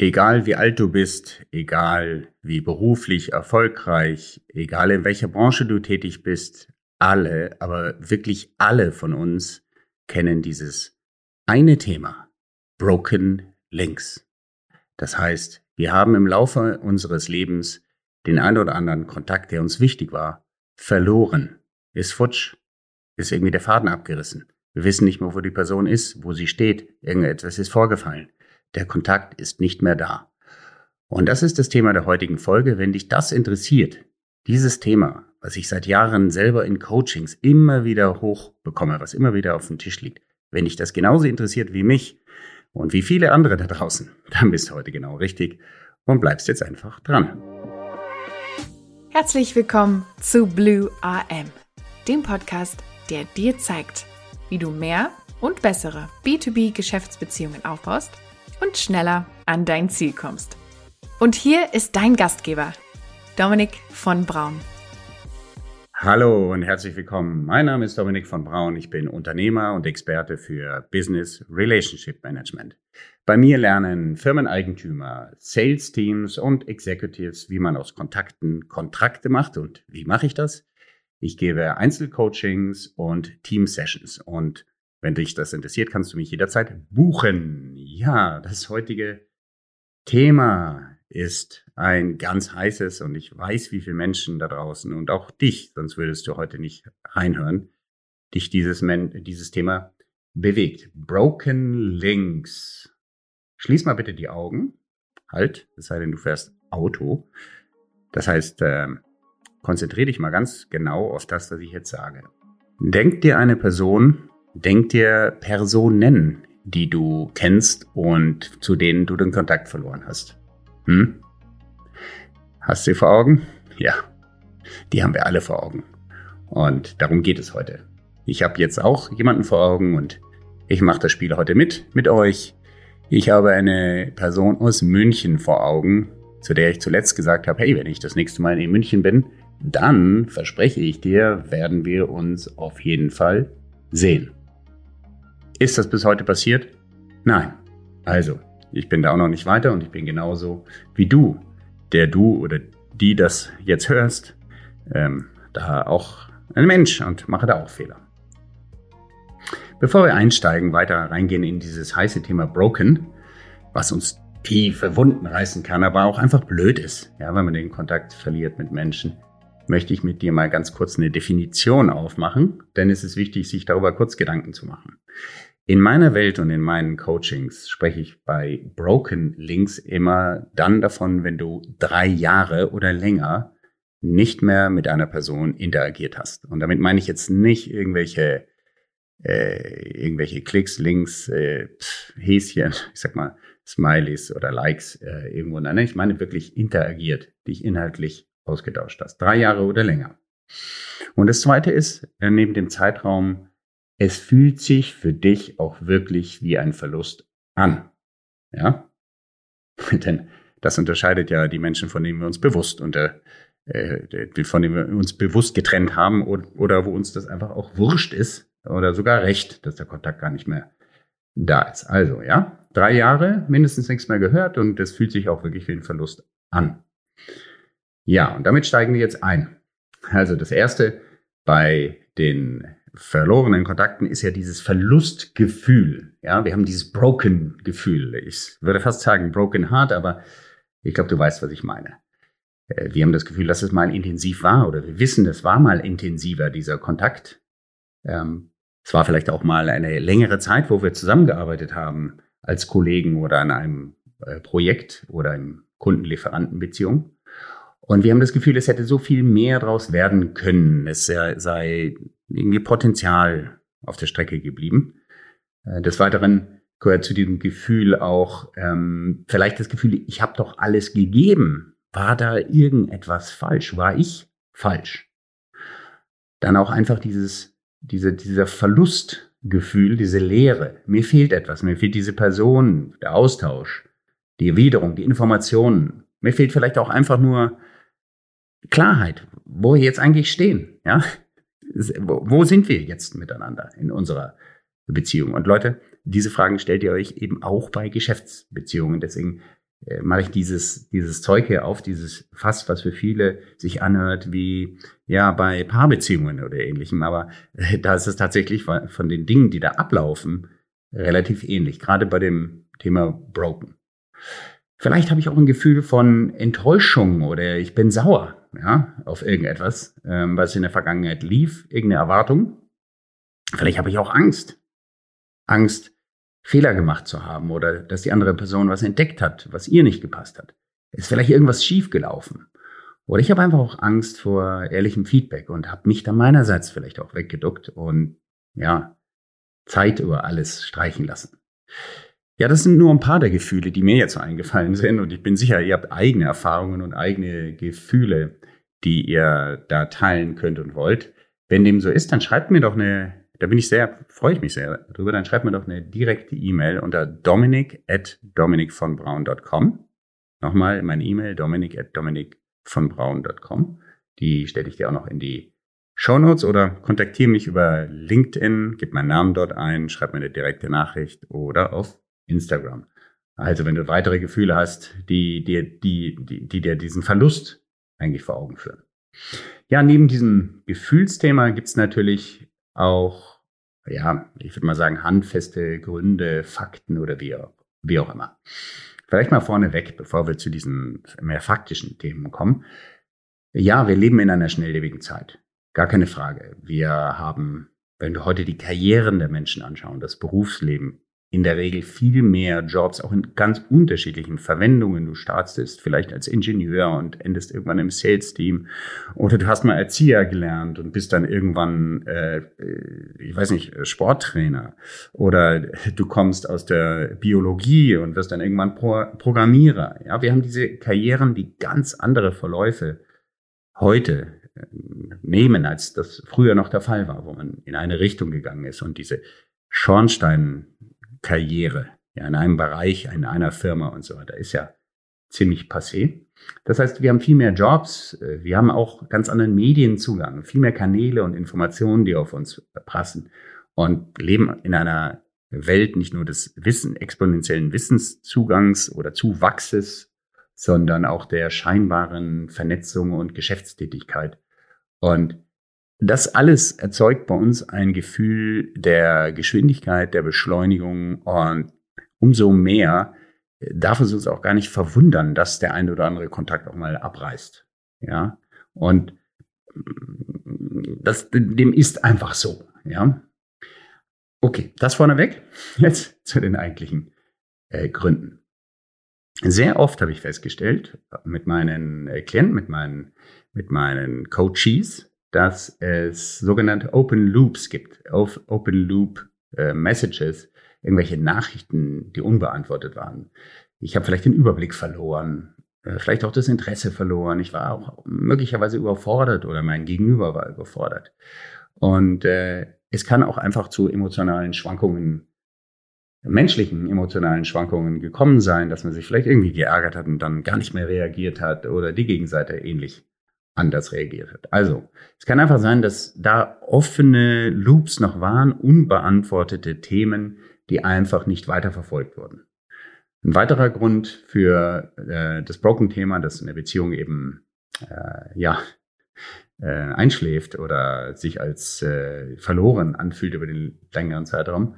Egal wie alt du bist, egal wie beruflich erfolgreich, egal in welcher Branche du tätig bist, alle, aber wirklich alle von uns kennen dieses eine Thema. Broken Links. Das heißt, wir haben im Laufe unseres Lebens den ein oder anderen Kontakt, der uns wichtig war, verloren, ist futsch, ist irgendwie der Faden abgerissen. Wir wissen nicht mehr, wo die Person ist, wo sie steht, irgendetwas ist vorgefallen. Der Kontakt ist nicht mehr da. Und das ist das Thema der heutigen Folge. Wenn dich das interessiert, dieses Thema, was ich seit Jahren selber in Coachings immer wieder hochbekomme, was immer wieder auf dem Tisch liegt, wenn dich das genauso interessiert wie mich und wie viele andere da draußen, dann bist du heute genau richtig und bleibst jetzt einfach dran. Herzlich willkommen zu Blue AM, dem Podcast, der dir zeigt, wie du mehr und bessere B2B-Geschäftsbeziehungen aufbaust – und schneller an dein Ziel kommst. Und hier ist dein Gastgeber, Dominik von Braun. Hallo und herzlich willkommen. Mein Name ist Dominik von Braun. Ich bin Unternehmer und Experte für Business Relationship Management. Bei mir lernen Firmeneigentümer, Sales Teams und Executives, wie man aus Kontakten Kontrakte macht. Und wie mache ich das? Ich gebe Einzelcoachings und Team-Sessions. Und wenn dich das interessiert, kannst du mich jederzeit buchen. Ja, das heutige Thema ist ein ganz heißes und ich weiß, wie viele Menschen da draußen und auch dich, sonst würdest du heute nicht reinhören, dich dieses, dieses Thema bewegt. Broken Links. Schließ mal bitte die Augen. Halt, es sei denn, du fährst Auto. Das heißt, äh, konzentriere dich mal ganz genau auf das, was ich jetzt sage. Denk dir eine Person Denk dir Personen, die du kennst und zu denen du den Kontakt verloren hast. Hm? Hast du sie vor Augen? Ja, die haben wir alle vor Augen. Und darum geht es heute. Ich habe jetzt auch jemanden vor Augen und ich mache das Spiel heute mit, mit euch. Ich habe eine Person aus München vor Augen, zu der ich zuletzt gesagt habe, hey, wenn ich das nächste Mal in München bin, dann verspreche ich dir, werden wir uns auf jeden Fall sehen. Ist das bis heute passiert? Nein. Also, ich bin da auch noch nicht weiter und ich bin genauso wie du, der du oder die das jetzt hörst, ähm, da auch ein Mensch und mache da auch Fehler. Bevor wir einsteigen, weiter reingehen in dieses heiße Thema Broken, was uns tiefe Wunden reißen kann, aber auch einfach blöd ist, ja, wenn man den Kontakt verliert mit Menschen, möchte ich mit dir mal ganz kurz eine Definition aufmachen, denn es ist wichtig, sich darüber kurz Gedanken zu machen. In meiner Welt und in meinen Coachings spreche ich bei Broken Links immer dann davon, wenn du drei Jahre oder länger nicht mehr mit einer Person interagiert hast. Und damit meine ich jetzt nicht irgendwelche äh, irgendwelche Klicks, Links, äh, Häschen, ich sag mal Smileys oder Likes äh, irgendwo. Nein, ich meine wirklich interagiert, dich inhaltlich ausgetauscht hast. Drei Jahre oder länger. Und das zweite ist, äh, neben dem Zeitraum es fühlt sich für dich auch wirklich wie ein Verlust an. Ja? Denn das unterscheidet ja die Menschen, von denen wir uns bewusst unter, äh, von denen wir uns bewusst getrennt haben oder, oder wo uns das einfach auch wurscht ist oder sogar recht, dass der Kontakt gar nicht mehr da ist. Also, ja, drei Jahre, mindestens nichts mehr gehört und es fühlt sich auch wirklich wie ein Verlust an. Ja, und damit steigen wir jetzt ein. Also das erste bei den verlorenen Kontakten ist ja dieses Verlustgefühl. Ja, wir haben dieses Broken-Gefühl. Ich würde fast sagen Broken Heart, aber ich glaube, du weißt, was ich meine. Äh, wir haben das Gefühl, dass es mal intensiv war oder wir wissen, es war mal intensiver, dieser Kontakt. Ähm, es war vielleicht auch mal eine längere Zeit, wo wir zusammengearbeitet haben als Kollegen oder an einem äh, Projekt oder in Kundenlieferantenbeziehung. Und wir haben das Gefühl, es hätte so viel mehr daraus werden können. Es sei irgendwie Potenzial auf der Strecke geblieben. Äh, des Weiteren gehört zu diesem Gefühl auch ähm, vielleicht das Gefühl, ich habe doch alles gegeben. War da irgendetwas falsch? War ich falsch? Dann auch einfach dieses, diese, dieser Verlustgefühl, diese Leere. Mir fehlt etwas, mir fehlt diese Person, der Austausch, die Erwiderung, die Informationen. Mir fehlt vielleicht auch einfach nur Klarheit, wo wir jetzt eigentlich stehen. Ja, wo sind wir jetzt miteinander in unserer Beziehung? Und Leute, diese Fragen stellt ihr euch eben auch bei Geschäftsbeziehungen. Deswegen äh, mache ich dieses, dieses Zeug hier auf, dieses Fass, was für viele sich anhört wie, ja, bei Paarbeziehungen oder ähnlichem. Aber äh, da ist es tatsächlich von den Dingen, die da ablaufen, relativ ähnlich. Gerade bei dem Thema Broken. Vielleicht habe ich auch ein Gefühl von Enttäuschung oder ich bin sauer, ja, auf irgendetwas, ähm, was in der Vergangenheit lief, irgendeine Erwartung. Vielleicht habe ich auch Angst. Angst, Fehler gemacht zu haben oder dass die andere Person was entdeckt hat, was ihr nicht gepasst hat. Ist vielleicht irgendwas schiefgelaufen. Oder ich habe einfach auch Angst vor ehrlichem Feedback und habe mich da meinerseits vielleicht auch weggeduckt und ja, Zeit über alles streichen lassen. Ja, das sind nur ein paar der Gefühle, die mir jetzt eingefallen sind und ich bin sicher, ihr habt eigene Erfahrungen und eigene Gefühle, die ihr da teilen könnt und wollt. Wenn dem so ist, dann schreibt mir doch eine da bin ich sehr, freue ich mich sehr drüber. Dann schreibt mir doch eine direkte E-Mail unter dominic at dominicvonbraun.com. Nochmal meine E-Mail dominic at dominicvonbraun.com. Die stelle ich dir auch noch in die Show Notes oder kontaktiere mich über LinkedIn, gib meinen Namen dort ein, schreib mir eine direkte Nachricht oder auf Instagram. Also wenn du weitere Gefühle hast, die dir, die, die, die dir diesen Verlust eigentlich vor Augen führen. Ja, neben diesem Gefühlsthema gibt's natürlich auch, ja, ich würde mal sagen, handfeste Gründe, Fakten oder wie, wie auch immer. Vielleicht mal vorneweg, bevor wir zu diesen mehr faktischen Themen kommen. Ja, wir leben in einer schnelllebigen Zeit. Gar keine Frage. Wir haben, wenn wir heute die Karrieren der Menschen anschauen, das Berufsleben, in der Regel viel mehr Jobs, auch in ganz unterschiedlichen Verwendungen. Du startest vielleicht als Ingenieur und endest irgendwann im Sales-Team. Oder du hast mal Erzieher gelernt und bist dann irgendwann, äh, ich weiß nicht, Sporttrainer. Oder du kommst aus der Biologie und wirst dann irgendwann Pro Programmierer. Ja, wir haben diese Karrieren, die ganz andere Verläufe heute äh, nehmen, als das früher noch der Fall war, wo man in eine Richtung gegangen ist und diese Schornstein Karriere, ja, in einem Bereich, in einer Firma und so weiter, ist ja ziemlich passé. Das heißt, wir haben viel mehr Jobs, wir haben auch ganz anderen Medienzugang, viel mehr Kanäle und Informationen, die auf uns passen. Und leben in einer Welt nicht nur des Wissen, exponentiellen Wissenszugangs oder Zuwachses, sondern auch der scheinbaren Vernetzung und Geschäftstätigkeit. Und das alles erzeugt bei uns ein Gefühl der Geschwindigkeit, der Beschleunigung und umso mehr darf es uns auch gar nicht verwundern, dass der eine oder andere Kontakt auch mal abreißt. Ja, und das, dem ist einfach so. Ja, okay, das vorneweg. Jetzt zu den eigentlichen äh, Gründen. Sehr oft habe ich festgestellt mit meinen äh, Klienten, mit meinen, mit meinen Coaches, dass es sogenannte Open Loops gibt, Open Loop äh, Messages, irgendwelche Nachrichten, die unbeantwortet waren. Ich habe vielleicht den Überblick verloren, äh, vielleicht auch das Interesse verloren. Ich war auch möglicherweise überfordert oder mein Gegenüber war überfordert. Und äh, es kann auch einfach zu emotionalen Schwankungen, menschlichen emotionalen Schwankungen gekommen sein, dass man sich vielleicht irgendwie geärgert hat und dann gar nicht mehr reagiert hat oder die Gegenseite ähnlich anders reagiert hat. Also, es kann einfach sein, dass da offene Loops noch waren, unbeantwortete Themen, die einfach nicht weiterverfolgt wurden. Ein weiterer Grund für äh, das Broken-Thema, das eine Beziehung eben äh, ja äh, einschläft oder sich als äh, verloren anfühlt über den längeren Zeitraum,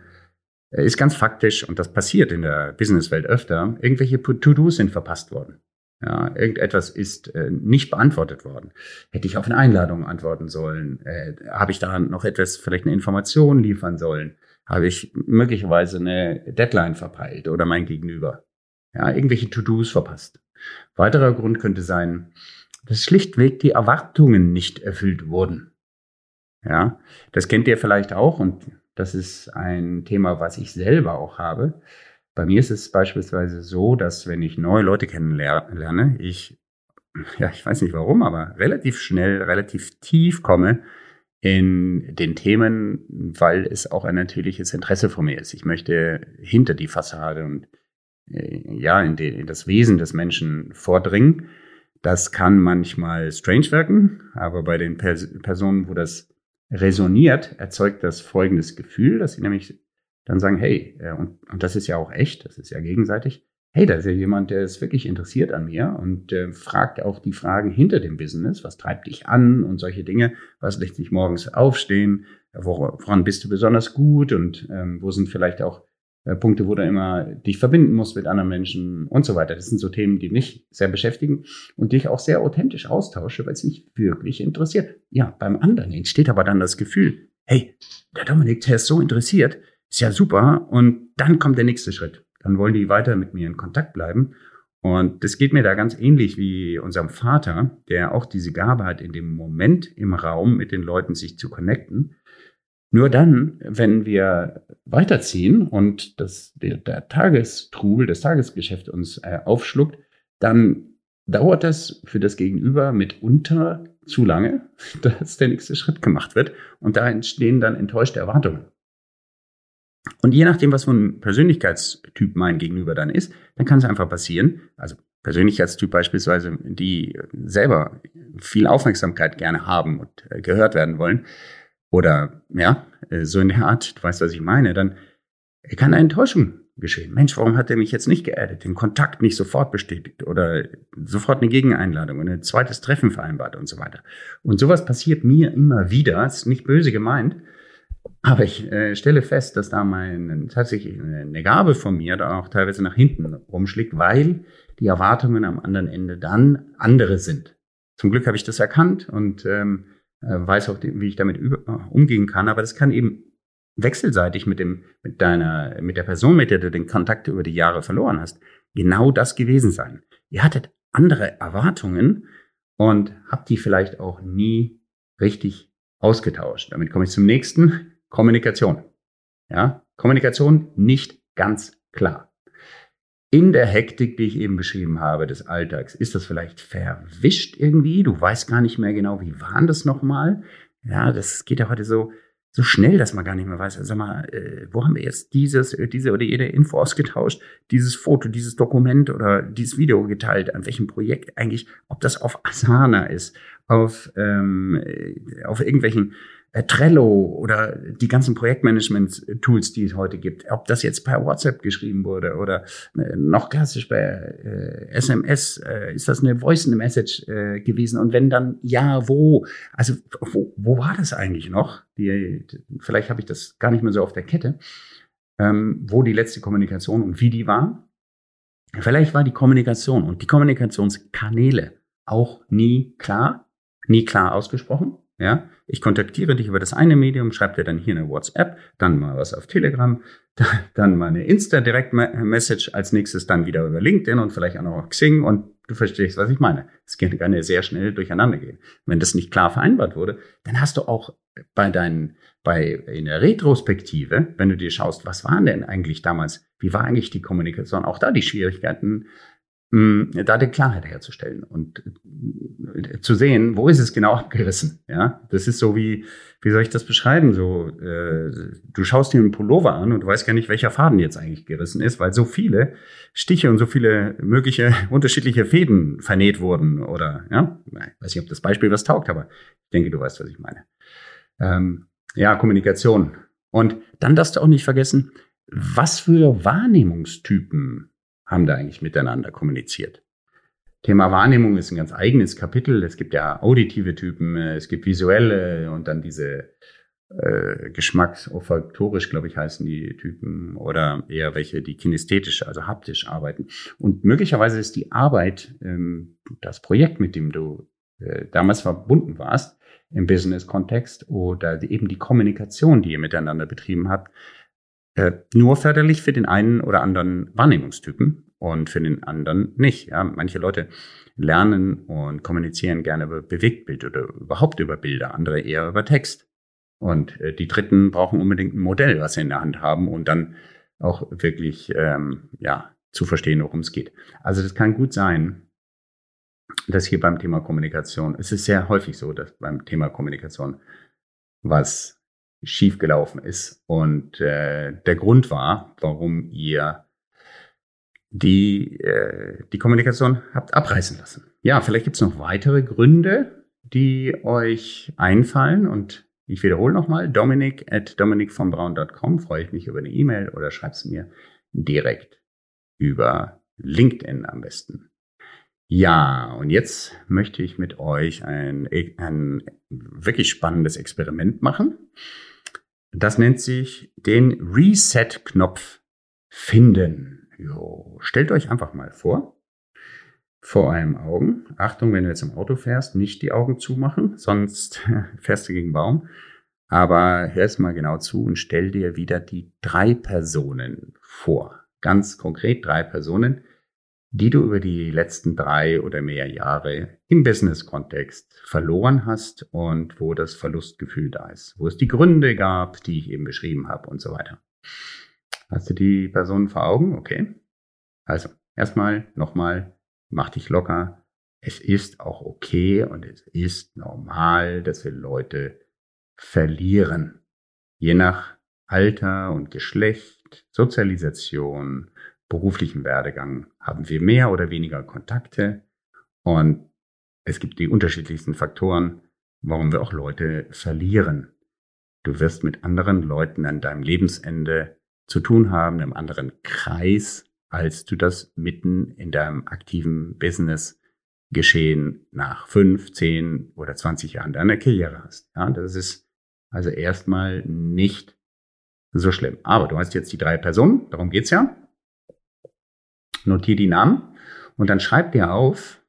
äh, ist ganz faktisch und das passiert in der Businesswelt öfter. Irgendwelche To-Dos sind verpasst worden. Ja, irgendetwas ist äh, nicht beantwortet worden. Hätte ich auf eine Einladung antworten sollen? Äh, Habe ich da noch etwas, vielleicht eine Information liefern sollen? Habe ich möglicherweise eine Deadline verpeilt oder mein Gegenüber? Ja, irgendwelche To-Dos verpasst. Weiterer Grund könnte sein, dass schlichtweg die Erwartungen nicht erfüllt wurden. Ja, das kennt ihr vielleicht auch und das ist ein Thema, was ich selber auch habe. Bei mir ist es beispielsweise so, dass wenn ich neue Leute kennenlerne, ich, ja, ich weiß nicht warum, aber relativ schnell, relativ tief komme in den Themen, weil es auch ein natürliches Interesse von mir ist. Ich möchte hinter die Fassade und äh, ja, in, den, in das Wesen des Menschen vordringen. Das kann manchmal strange wirken, aber bei den Pers Personen, wo das resoniert, erzeugt das folgendes Gefühl, dass sie nämlich dann sagen, hey, äh, und, und das ist ja auch echt, das ist ja gegenseitig, hey, da ist ja jemand, der ist wirklich interessiert an mir und äh, fragt auch die Fragen hinter dem Business. Was treibt dich an und solche Dinge? Was lässt dich morgens aufstehen? Woran bist du besonders gut? Und ähm, wo sind vielleicht auch äh, Punkte, wo du immer dich verbinden musst mit anderen Menschen und so weiter. Das sind so Themen, die mich sehr beschäftigen und die ich auch sehr authentisch austausche, weil es mich wirklich interessiert. Ja, beim anderen entsteht aber dann das Gefühl, hey, der Dominik, der ist so interessiert, ist ja super. Und dann kommt der nächste Schritt. Dann wollen die weiter mit mir in Kontakt bleiben. Und das geht mir da ganz ähnlich wie unserem Vater, der auch diese Gabe hat, in dem Moment im Raum mit den Leuten sich zu connecten. Nur dann, wenn wir weiterziehen und das, der, der Tagestrubel, das Tagesgeschäft uns äh, aufschluckt, dann dauert das für das Gegenüber mitunter zu lange, dass der nächste Schritt gemacht wird. Und da entstehen dann enttäuschte Erwartungen. Und je nachdem, was für ein Persönlichkeitstyp mein Gegenüber dann ist, dann kann es einfach passieren. Also Persönlichkeitstyp beispielsweise, die selber viel Aufmerksamkeit gerne haben und äh, gehört werden wollen. Oder ja, äh, so in der Art, du weißt, was ich meine, dann kann eine Enttäuschung geschehen. Mensch, warum hat er mich jetzt nicht geaddet, den Kontakt nicht sofort bestätigt oder sofort eine Gegeneinladung und ein zweites Treffen vereinbart und so weiter. Und sowas passiert mir immer wieder, ist nicht böse gemeint, aber ich äh, stelle fest, dass da mein, tatsächlich eine Gabe von mir da auch teilweise nach hinten rumschlägt, weil die Erwartungen am anderen Ende dann andere sind. Zum Glück habe ich das erkannt und ähm, äh, weiß auch, wie ich damit äh, umgehen kann. Aber das kann eben wechselseitig mit dem, mit deiner, mit der Person, mit der du den Kontakt über die Jahre verloren hast, genau das gewesen sein. Ihr hattet andere Erwartungen und habt die vielleicht auch nie richtig ausgetauscht. Damit komme ich zum nächsten. Kommunikation. Ja, Kommunikation nicht ganz klar. In der Hektik, die ich eben beschrieben habe, des Alltags, ist das vielleicht verwischt irgendwie. Du weißt gar nicht mehr genau, wie waren das nochmal. Ja, das geht ja heute so, so schnell, dass man gar nicht mehr weiß. Sag mal, äh, wo haben wir jetzt dieses, äh, diese oder jede Info ausgetauscht, dieses Foto, dieses Dokument oder dieses Video geteilt, an welchem Projekt eigentlich, ob das auf Asana ist, auf, ähm, äh, auf irgendwelchen Trello oder die ganzen Projektmanagement-Tools, die es heute gibt, ob das jetzt per WhatsApp geschrieben wurde oder äh, noch klassisch bei äh, SMS, äh, ist das eine Voice-Message äh, gewesen? Und wenn dann, ja, wo? Also, wo, wo war das eigentlich noch? Die, vielleicht habe ich das gar nicht mehr so auf der Kette, ähm, wo die letzte Kommunikation und wie die war. Vielleicht war die Kommunikation und die Kommunikationskanäle auch nie klar, nie klar ausgesprochen. Ja, ich kontaktiere dich über das eine Medium, schreib dir dann hier eine WhatsApp, dann mal was auf Telegram, dann mal eine Insta-Direct-Message, als nächstes dann wieder über LinkedIn und vielleicht auch noch auf Xing und du verstehst, was ich meine. Es kann ja sehr schnell durcheinander gehen. Wenn das nicht klar vereinbart wurde, dann hast du auch bei deinen, bei, in der Retrospektive, wenn du dir schaust, was waren denn eigentlich damals, wie war eigentlich die Kommunikation, auch da die Schwierigkeiten, da die Klarheit herzustellen und äh, zu sehen, wo ist es genau abgerissen. Ja, das ist so wie, wie soll ich das beschreiben? So, äh, du schaust dir einen Pullover an und du weißt gar nicht, welcher Faden jetzt eigentlich gerissen ist, weil so viele Stiche und so viele mögliche unterschiedliche Fäden vernäht wurden oder ja, ich weiß nicht, ob das Beispiel was taugt, aber ich denke, du weißt, was ich meine. Ähm, ja, Kommunikation. Und dann darfst du auch nicht vergessen, was für Wahrnehmungstypen haben da eigentlich miteinander kommuniziert. Thema Wahrnehmung ist ein ganz eigenes Kapitel. Es gibt ja auditive Typen, äh, es gibt visuelle und dann diese äh, geschmacksolfaktorisch, glaube ich, heißen die Typen oder eher welche, die kinästhetisch, also haptisch arbeiten. Und möglicherweise ist die Arbeit, ähm, das Projekt, mit dem du äh, damals verbunden warst, im Business-Kontext oder eben die Kommunikation, die ihr miteinander betrieben habt, äh, nur förderlich für den einen oder anderen Wahrnehmungstypen und für den anderen nicht. Ja, manche Leute lernen und kommunizieren gerne über Bewegtbild oder überhaupt über Bilder, andere eher über Text. Und äh, die Dritten brauchen unbedingt ein Modell, was sie in der Hand haben und dann auch wirklich ähm, ja zu verstehen, worum es geht. Also das kann gut sein, dass hier beim Thema Kommunikation, es ist sehr häufig so, dass beim Thema Kommunikation was schiefgelaufen ist. Und äh, der Grund war, warum ihr die, äh, die Kommunikation habt abreißen lassen. Ja, vielleicht gibt's noch weitere Gründe, die euch einfallen. Und ich wiederhole nochmal, dominik at dominikvonbraun.com freue ich mich über eine E-Mail oder schreib's mir direkt über LinkedIn am besten. Ja, und jetzt möchte ich mit euch ein, ein wirklich spannendes Experiment machen. Das nennt sich den Reset-Knopf finden. Jo, stellt euch einfach mal vor, vor einem Augen. Achtung, wenn du jetzt im Auto fährst, nicht die Augen zumachen, sonst fährst du gegen den Baum. Aber hör es mal genau zu und stell dir wieder die drei Personen vor. Ganz konkret drei Personen, die du über die letzten drei oder mehr Jahre im Business-Kontext verloren hast und wo das Verlustgefühl da ist, wo es die Gründe gab, die ich eben beschrieben habe und so weiter. Hast du die Personen vor Augen? Okay. Also, erstmal, nochmal, mach dich locker. Es ist auch okay und es ist normal, dass wir Leute verlieren. Je nach Alter und Geschlecht, Sozialisation, beruflichen Werdegang haben wir mehr oder weniger Kontakte und es gibt die unterschiedlichsten Faktoren, warum wir auch Leute verlieren. Du wirst mit anderen Leuten an deinem Lebensende zu tun haben, im anderen Kreis, als du das mitten in deinem aktiven Business geschehen nach fünf, zehn oder zwanzig Jahren deiner Karriere hast. Ja, das ist also erstmal nicht so schlimm. Aber du hast jetzt die drei Personen, darum geht's ja notier die Namen und dann schreib dir auf,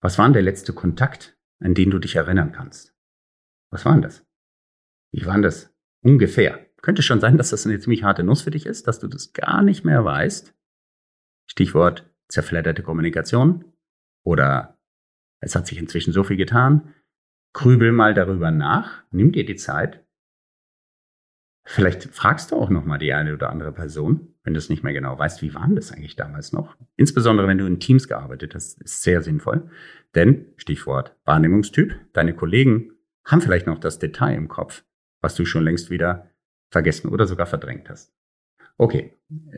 was war denn der letzte Kontakt, an den du dich erinnern kannst? Was war denn das? Wie war denn das? Ungefähr. Könnte schon sein, dass das eine ziemlich harte Nuss für dich ist, dass du das gar nicht mehr weißt. Stichwort zerfledderte Kommunikation oder es hat sich inzwischen so viel getan. Grübel mal darüber nach, nimm dir die Zeit. Vielleicht fragst du auch noch mal die eine oder andere Person, wenn du es nicht mehr genau weißt, wie waren das eigentlich damals noch? Insbesondere wenn du in Teams gearbeitet hast, ist sehr sinnvoll. Denn, Stichwort Wahrnehmungstyp, deine Kollegen haben vielleicht noch das Detail im Kopf, was du schon längst wieder vergessen oder sogar verdrängt hast. Okay,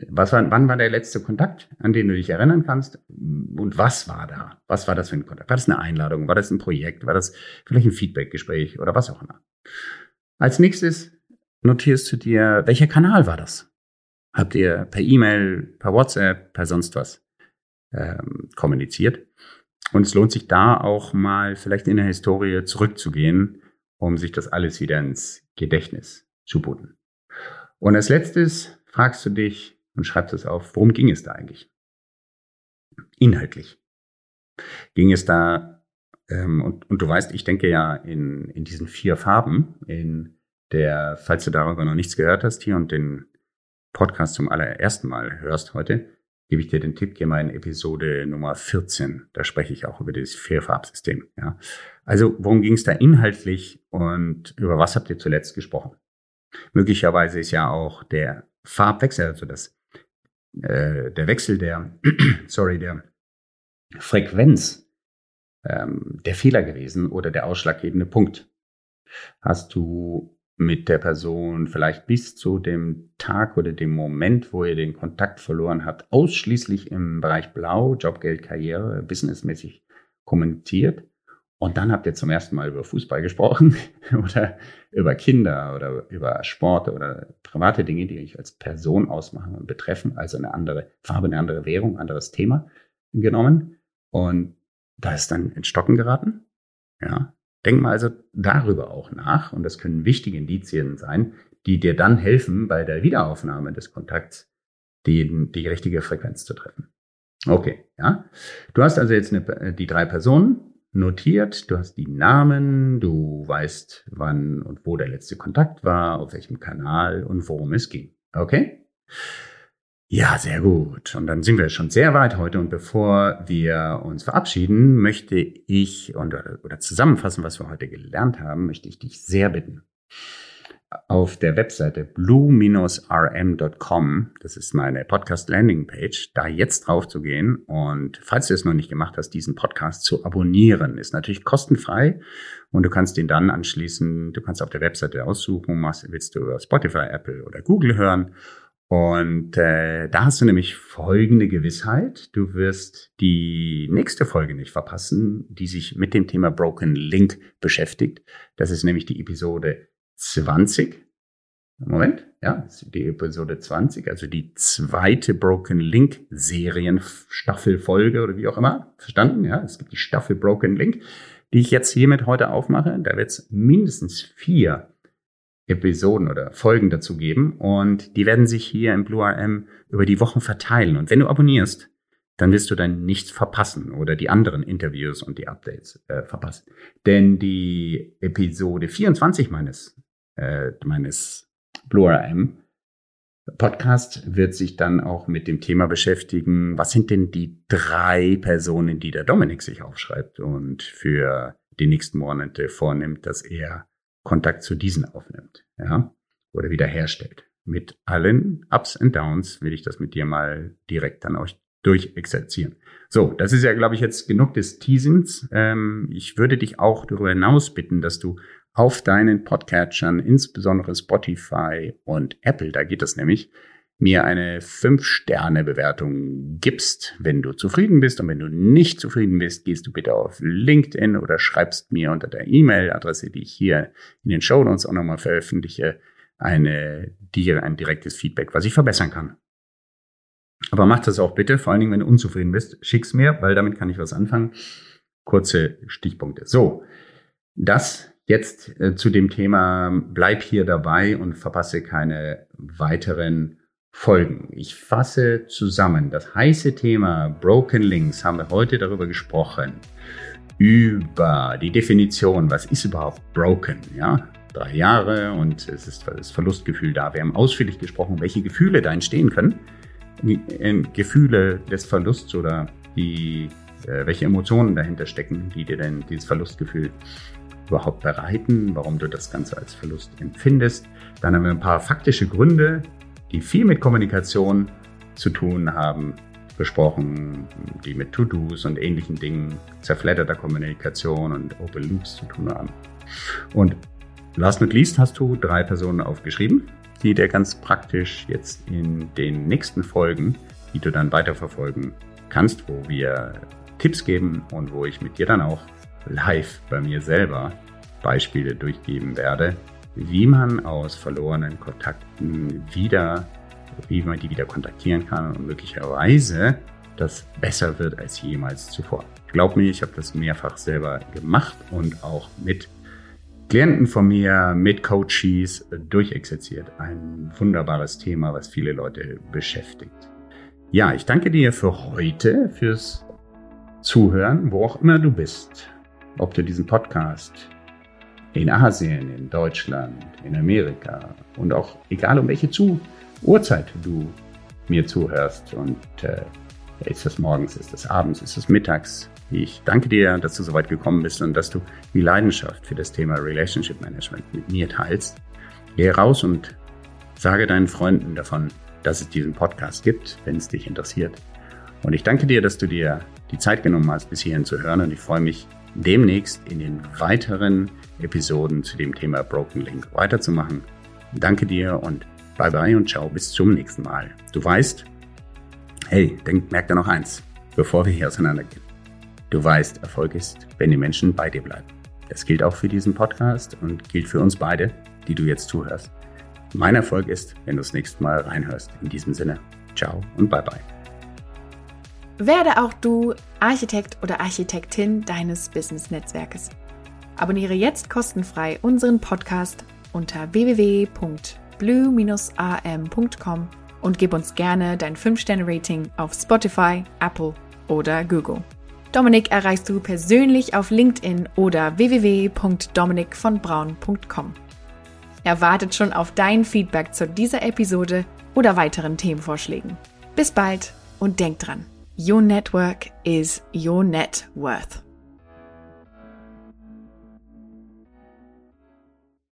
was war, wann war der letzte Kontakt, an den du dich erinnern kannst? Und was war da? Was war das für ein Kontakt? War das eine Einladung? War das ein Projekt? War das vielleicht ein Feedbackgespräch oder was auch immer? Als nächstes notierst du dir, welcher Kanal war das? habt ihr per E-Mail, per WhatsApp, per sonst was ähm, kommuniziert. Und es lohnt sich da auch mal vielleicht in der Historie zurückzugehen, um sich das alles wieder ins Gedächtnis zu booten. Und als letztes fragst du dich und schreibst es auf, worum ging es da eigentlich? Inhaltlich. Ging es da, ähm, und, und du weißt, ich denke ja in, in diesen vier Farben, in der, falls du darüber noch nichts gehört hast, hier und den Podcast zum allerersten Mal hörst heute, gebe ich dir den Tipp, geh mal in Episode Nummer 14. Da spreche ich auch über das Vierfarbsystem. Ja. Also, worum ging es da inhaltlich und über was habt ihr zuletzt gesprochen? Möglicherweise ist ja auch der Farbwechsel, also das, äh, der Wechsel der, sorry, der Frequenz ähm, der Fehler gewesen oder der ausschlaggebende Punkt. Hast du mit der Person vielleicht bis zu dem Tag oder dem Moment, wo ihr den Kontakt verloren habt, ausschließlich im Bereich Blau, Jobgeld, Karriere, businessmäßig kommuniziert. Und dann habt ihr zum ersten Mal über Fußball gesprochen oder über Kinder oder über Sport oder private Dinge, die euch als Person ausmachen und betreffen, also eine andere Farbe, eine andere Währung, anderes Thema genommen. Und da ist dann ins Stocken geraten. Ja, Denk mal also darüber auch nach und das können wichtige Indizien sein, die dir dann helfen, bei der Wiederaufnahme des Kontakts die, die richtige Frequenz zu treffen. Okay, ja. Du hast also jetzt eine, die drei Personen notiert, du hast die Namen, du weißt, wann und wo der letzte Kontakt war, auf welchem Kanal und worum es ging. Okay? Ja, sehr gut. Und dann sind wir schon sehr weit heute. Und bevor wir uns verabschieden, möchte ich und, oder zusammenfassen, was wir heute gelernt haben, möchte ich dich sehr bitten. Auf der Webseite blue-rm.com, das ist meine Podcast Landing Page, da jetzt drauf zu gehen und falls du es noch nicht gemacht hast, diesen Podcast zu abonnieren, ist natürlich kostenfrei und du kannst ihn dann anschließen, du kannst auf der Webseite aussuchen, was willst du über Spotify, Apple oder Google hören und äh, da hast du nämlich folgende Gewissheit. Du wirst die nächste Folge nicht verpassen, die sich mit dem Thema Broken Link beschäftigt. Das ist nämlich die Episode 20. Moment, ja, die Episode 20, also die zweite Broken Link Serienstaffelfolge oder wie auch immer. Verstanden? Ja, es gibt die Staffel Broken Link, die ich jetzt hiermit heute aufmache. Da wird es mindestens vier Episoden oder Folgen dazu geben und die werden sich hier im Blue RM über die Wochen verteilen. Und wenn du abonnierst, dann wirst du dann nichts verpassen oder die anderen Interviews und die Updates äh, verpassen. Denn die Episode 24 meines, äh, meines Blue RM Podcast wird sich dann auch mit dem Thema beschäftigen, was sind denn die drei Personen, die der Dominik sich aufschreibt und für die nächsten Monate vornimmt, dass er Kontakt zu diesen aufnimmt, ja, oder wiederherstellt. Mit allen Ups und Downs will ich das mit dir mal direkt dann euch durchexerzieren. So, das ist ja, glaube ich, jetzt genug des Teasings. Ähm, ich würde dich auch darüber hinaus bitten, dass du auf deinen Podcatchern, insbesondere Spotify und Apple, da geht es nämlich, mir eine 5-Sterne-Bewertung gibst, wenn du zufrieden bist. Und wenn du nicht zufrieden bist, gehst du bitte auf LinkedIn oder schreibst mir unter der E-Mail-Adresse, die ich hier in den Show Notes auch nochmal veröffentliche, eine, dir ein direktes Feedback, was ich verbessern kann. Aber mach das auch bitte, vor allen Dingen, wenn du unzufrieden bist, schick's mir, weil damit kann ich was anfangen. Kurze Stichpunkte. So, das jetzt äh, zu dem Thema, bleib hier dabei und verpasse keine weiteren Folgen. Ich fasse zusammen. Das heiße Thema Broken Links haben wir heute darüber gesprochen. Über die Definition, was ist überhaupt broken? Ja, drei Jahre und es ist das Verlustgefühl da. Wir haben ausführlich gesprochen, welche Gefühle da entstehen können. Gefühle des Verlusts oder die, äh, welche Emotionen dahinter stecken, die dir denn dieses Verlustgefühl überhaupt bereiten, warum du das Ganze als Verlust empfindest. Dann haben wir ein paar faktische Gründe, die viel mit Kommunikation zu tun haben, besprochen, die mit To-Dos und ähnlichen Dingen, zerfledderter Kommunikation und Open Loops zu tun haben. Und last not least hast du drei Personen aufgeschrieben, die dir ganz praktisch jetzt in den nächsten Folgen, die du dann weiterverfolgen kannst, wo wir Tipps geben und wo ich mit dir dann auch live bei mir selber Beispiele durchgeben werde, wie man aus verlorenen Kontakten wieder, wie man die wieder kontaktieren kann und möglicherweise das besser wird als jemals zuvor. Glaub mir, ich habe das mehrfach selber gemacht und auch mit Klienten von mir, mit Coaches durchexerziert. Ein wunderbares Thema, was viele Leute beschäftigt. Ja, ich danke dir für heute, fürs Zuhören, wo auch immer du bist. Ob du diesen Podcast in Asien, in Deutschland, in Amerika und auch egal um welche Uhrzeit du mir zuhörst und äh, ist das morgens, ist das abends, ist das mittags. Ich danke dir, dass du so weit gekommen bist und dass du die Leidenschaft für das Thema Relationship Management mit mir teilst. Geh raus und sage deinen Freunden davon, dass es diesen Podcast gibt, wenn es dich interessiert. Und ich danke dir, dass du dir die Zeit genommen hast, bis hierhin zu hören und ich freue mich, demnächst in den weiteren Episoden zu dem Thema Broken Link weiterzumachen. Danke dir und bye bye und ciao, bis zum nächsten Mal. Du weißt, hey, denk, merk dir noch eins, bevor wir hier auseinandergehen. Du weißt, Erfolg ist, wenn die Menschen bei dir bleiben. Das gilt auch für diesen Podcast und gilt für uns beide, die du jetzt zuhörst. Mein Erfolg ist, wenn du das nächste Mal reinhörst. In diesem Sinne, ciao und bye bye. Werde auch du Architekt oder Architektin deines Business-Netzwerkes. Abonniere jetzt kostenfrei unseren Podcast unter www.blue-am.com und gib uns gerne dein 5-Sterne-Rating auf Spotify, Apple oder Google. Dominik erreichst du persönlich auf LinkedIn oder www.dominikvonbraun.com. Er wartet schon auf dein Feedback zu dieser Episode oder weiteren Themenvorschlägen. Bis bald und denk dran. Your network is your net worth.